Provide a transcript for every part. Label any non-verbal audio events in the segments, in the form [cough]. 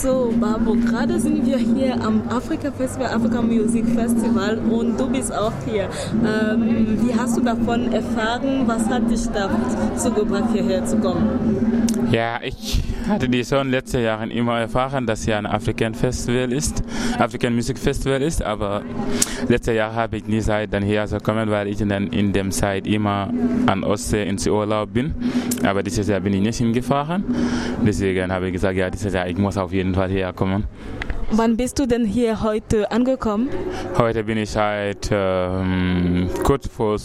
So, Babo, gerade sind wir hier am Afrika Festival, Afrika Music Festival und du bist auch hier. Ähm, wie hast du davon erfahren? Was hat dich dazu gebracht, hierher zu kommen? Ja, ich hatte die schon letzte Jahre immer erfahren, dass hier ein African Festival ist, African Music Festival ist, aber letztes Jahr habe ich nie Zeit, dann hierher zu kommen, weil ich dann in dem Zeit immer an Ostsee ins Urlaub bin. Aber dieses Jahr bin ich nicht hingefahren. Deswegen habe ich gesagt, ja, dieses Jahr, ich muss auf jeden Fall hierher kommen. Wann bist du denn hier heute angekommen? Heute bin ich seit ähm, kurz vor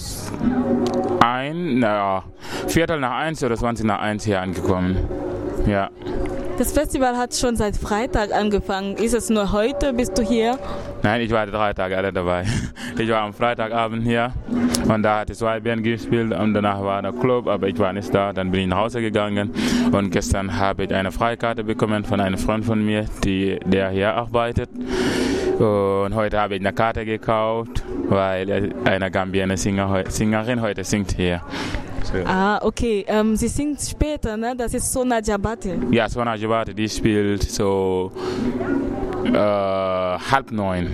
ein, naja, Viertel nach eins oder 20 nach eins hier angekommen. Ja. Das Festival hat schon seit Freitag angefangen. Ist es nur heute? Bist du hier? Nein, ich war drei Tage alle dabei. [laughs] Ich war am Freitagabend hier und da hat zwei Band gespielt und danach war der Club, aber ich war nicht da. Dann bin ich nach Hause gegangen und gestern habe ich eine Freikarte bekommen von einem Freund von mir, die, der hier arbeitet. Und heute habe ich eine Karte gekauft, weil eine Gambianer Singer, Sängerin heute singt hier. So. Ah, okay. Ähm, sie singt später, ne? Das ist Sona Jabate. Ja, Sona Jabate, die spielt so äh, halb neun,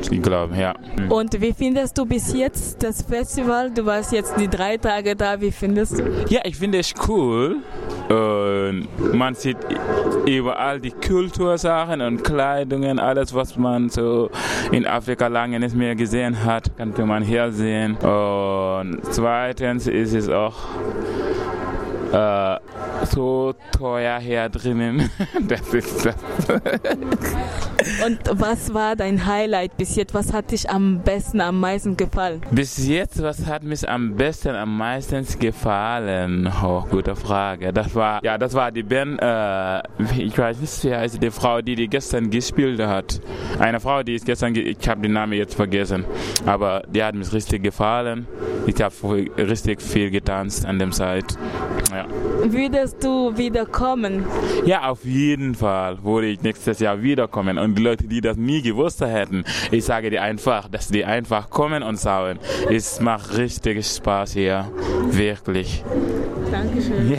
ich glaube, ja. Und wie findest du bis jetzt das Festival? Du warst jetzt die drei Tage da, wie findest du? Ja, ich finde es cool. Und man sieht überall die Kultursachen und Kleidungen, alles, was man so in Afrika lange nicht mehr gesehen hat, kann man hier sehen. Und zweitens ist es auch äh, so teuer hier drinnen. [laughs] Das ist das. [laughs] Und was war dein Highlight bis jetzt? Was hat dich am besten, am meisten gefallen? Bis jetzt, was hat mich am besten, am meisten gefallen? Oh, gute Frage. Das war, ja, das war die Band, äh, ich weiß nicht, wie heißt die Frau, die die gestern gespielt hat. Eine Frau, die ist gestern, ich habe den Namen jetzt vergessen, aber die hat mich richtig gefallen. Ich habe richtig viel getanzt an dem Zeit. Ja. Würdest du wiederkommen? Ja, auf jeden Fall würde ich nächstes Jahr wiederkommen. Und die Leute, die das nie gewusst hätten, ich sage dir einfach, dass die einfach kommen und schauen. Es macht richtig Spaß hier. Wirklich. Dankeschön. Ja.